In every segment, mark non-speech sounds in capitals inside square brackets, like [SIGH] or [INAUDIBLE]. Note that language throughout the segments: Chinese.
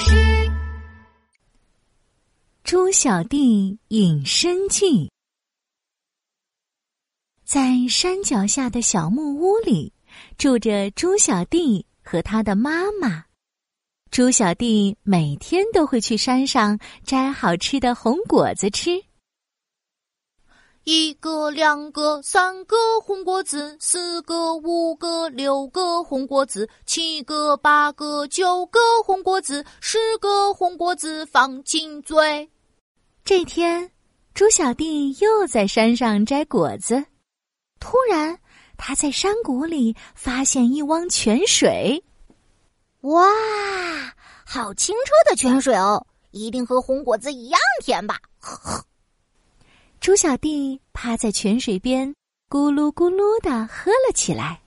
诗。猪小弟隐身记。在山脚下的小木屋里，住着猪小弟和他的妈妈。猪小弟每天都会去山上摘好吃的红果子吃。一个，两个，三个红果子，四个，五个，六个红果子，七个，八个，九个红果子，十个红果子放进嘴。这天，猪小弟又在山上摘果子，突然，他在山谷里发现一汪泉水。哇，好清澈的泉水哦，一定和红果子一样甜吧？呵呵。猪小弟趴在泉水边，咕噜咕噜的喝了起来。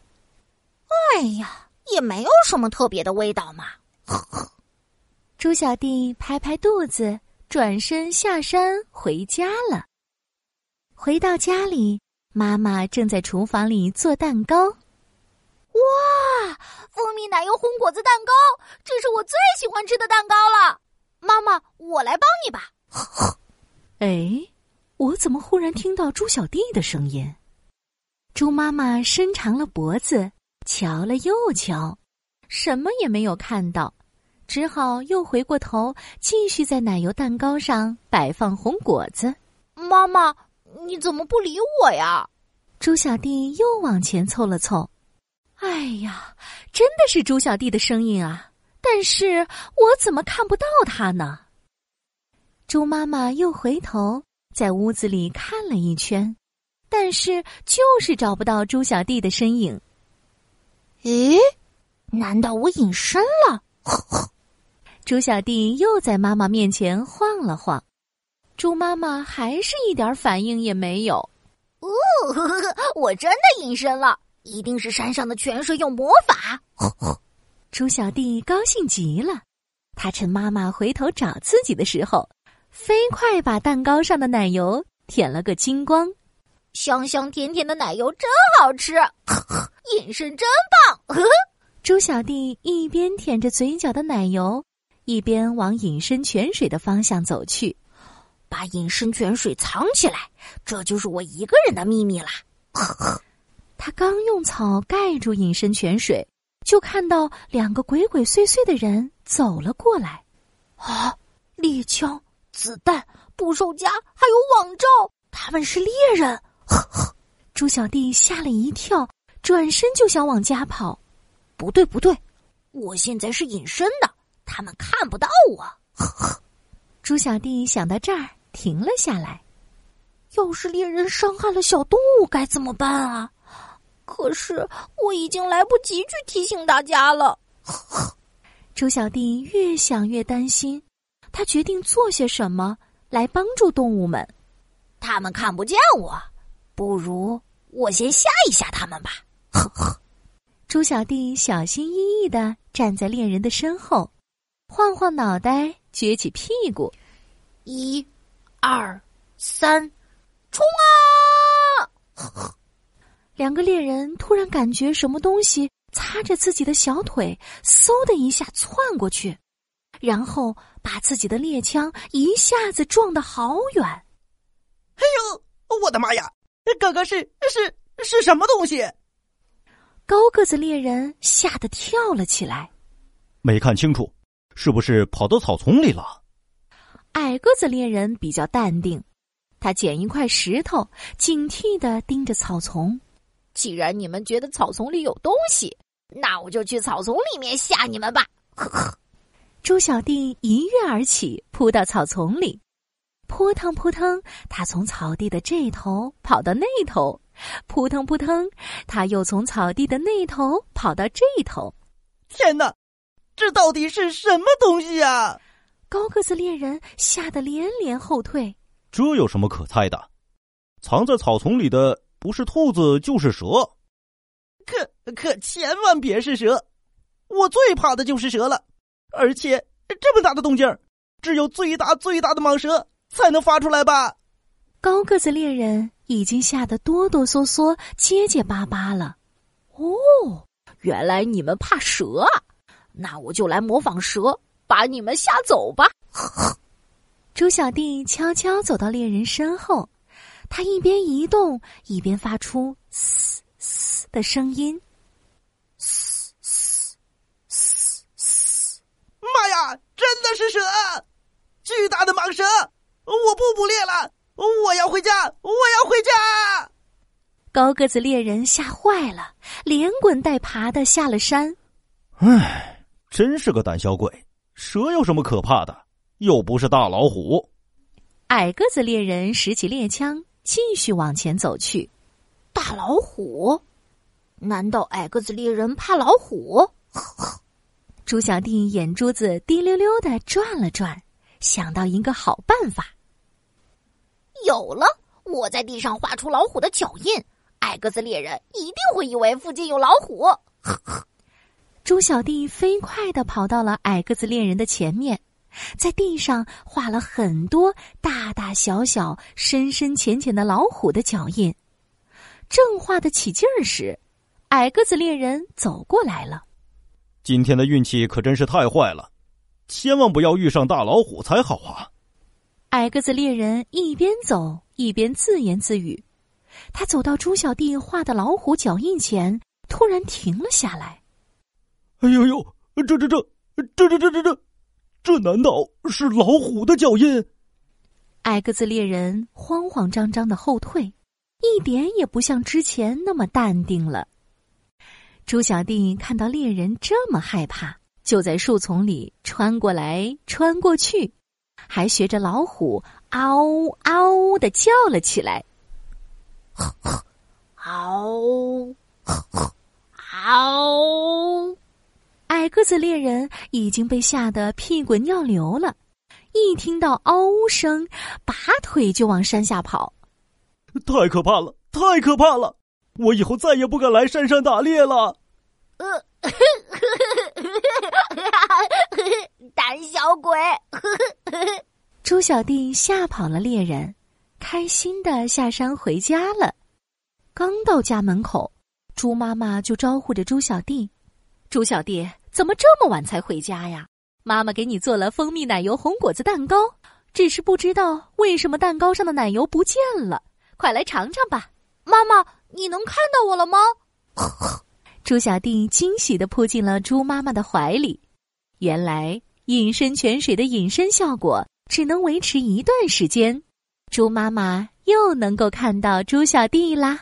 哎呀，也没有什么特别的味道嘛。[LAUGHS] 猪小弟拍拍肚子，转身下山回家了。回到家里，妈妈正在厨房里做蛋糕。哇，蜂蜜奶油红果子蛋糕，这是我最喜欢吃的蛋糕了。妈妈，我来帮你吧。[LAUGHS] 哎。我怎么忽然听到猪小弟的声音？猪妈妈伸长了脖子，瞧了又瞧，什么也没有看到，只好又回过头，继续在奶油蛋糕上摆放红果子。妈妈，你怎么不理我呀？猪小弟又往前凑了凑。哎呀，真的是猪小弟的声音啊！但是我怎么看不到他呢？猪妈妈又回头。在屋子里看了一圈，但是就是找不到猪小弟的身影。咦？难道我隐身了？呵呵。猪小弟又在妈妈面前晃了晃，猪妈妈还是一点反应也没有。哦，呵 [LAUGHS] 呵我真的隐身了，一定是山上的泉水有魔法。呵呵。猪小弟高兴极了，他趁妈妈回头找自己的时候。飞快把蛋糕上的奶油舔了个精光，香香甜甜的奶油真好吃，[LAUGHS] 隐身真棒！[LAUGHS] 猪小弟一边舔着嘴角的奶油，一边往隐身泉水的方向走去，把隐身泉水藏起来，这就是我一个人的秘密啦。[LAUGHS] 他刚用草盖住隐身泉水，就看到两个鬼鬼祟祟的人走了过来，啊，猎枪！子弹、捕兽夹还有网罩，他们是猎人！呵呵，猪小弟吓了一跳，转身就想往家跑。不对，不对，我现在是隐身的，他们看不到我。呵呵，猪小弟想到这儿，停了下来。要是猎人伤害了小动物，该怎么办啊？可是我已经来不及去提醒大家了。呵呵，猪小弟越想越担心。他决定做些什么来帮助动物们。他们看不见我，不如我先吓一吓他们吧。呵呵。猪小弟小心翼翼的站在猎人的身后，晃晃脑袋，撅起屁股，一、二、三，冲啊！呵呵。两个猎人突然感觉什么东西擦着自己的小腿，嗖的一下窜过去。然后把自己的猎枪一下子撞得好远，哎呦，我的妈呀！哥哥是是是什么东西？高个子猎人吓得跳了起来，没看清楚，是不是跑到草丛里了？矮个子猎人比较淡定，他捡一块石头，警惕的盯着草丛。既然你们觉得草丛里有东西，那我就去草丛里面吓你们吧。呵呵。猪小弟一跃而起，扑到草丛里，扑腾扑腾，他从草地的这头跑到那头，扑腾扑腾，他又从草地的那头跑到这头。天哪，这到底是什么东西啊？高个子猎人吓得连连后退。这有什么可猜的？藏在草丛里的不是兔子就是蛇。可可千万别是蛇，我最怕的就是蛇了。而且这么大的动静只有最大最大的蟒蛇才能发出来吧？高个子猎人已经吓得哆哆嗦嗦、结结巴巴了。哦，原来你们怕蛇啊！那我就来模仿蛇，把你们吓走吧。猪小弟悄悄走到猎人身后，他一边移动，一边发出“嘶嘶”的声音。嘶嘶嘶嘶！妈呀，真的是蛇！巨大的蟒蛇！我不捕猎了，我要回家！我要回家！高个子猎人吓坏了，连滚带爬的下了山。唉，真是个胆小鬼！蛇有什么可怕的？又不是大老虎。矮个子猎人拾起猎枪，继续往前走去。大老虎？难道矮个子猎人怕老虎？[LAUGHS] 猪小弟眼珠子滴溜溜的转了转。想到一个好办法，有了！我在地上画出老虎的脚印，矮个子猎人一定会以为附近有老虎。[LAUGHS] 猪小弟飞快的跑到了矮个子猎人的前面，在地上画了很多大大小小、深深浅浅的老虎的脚印。正画得起劲儿时，矮个子猎人走过来了。今天的运气可真是太坏了。千万不要遇上大老虎才好啊！矮个子猎人一边走一边自言自语。他走到猪小弟画的老虎脚印前，突然停了下来。哎呦呦，这这这这这这这这，这难道是老虎的脚印？矮个子猎人慌慌张张的后退，一点也不像之前那么淡定了。猪小弟看到猎人这么害怕。就在树丛里穿过来穿过去，还学着老虎嗷嗷的叫了起来。[LAUGHS] 嗷嗷！矮个子猎人已经被吓得屁滚尿流了，一听到嗷呜声，拔腿就往山下跑。太可怕了！太可怕了！我以后再也不敢来山上打猎了。呃。[LAUGHS] 胆小鬼！[LAUGHS] 猪小弟吓跑了猎人，开心的下山回家了。刚到家门口，猪妈妈就招呼着猪小弟：“猪小弟，怎么这么晚才回家呀？妈妈给你做了蜂蜜奶油红果子蛋糕，只是不知道为什么蛋糕上的奶油不见了。快来尝尝吧。”妈妈，你能看到我了吗？[LAUGHS] 猪小弟惊喜的扑进了猪妈妈的怀里。原来隐身泉水的隐身效果只能维持一段时间，猪妈妈又能够看到猪小弟啦。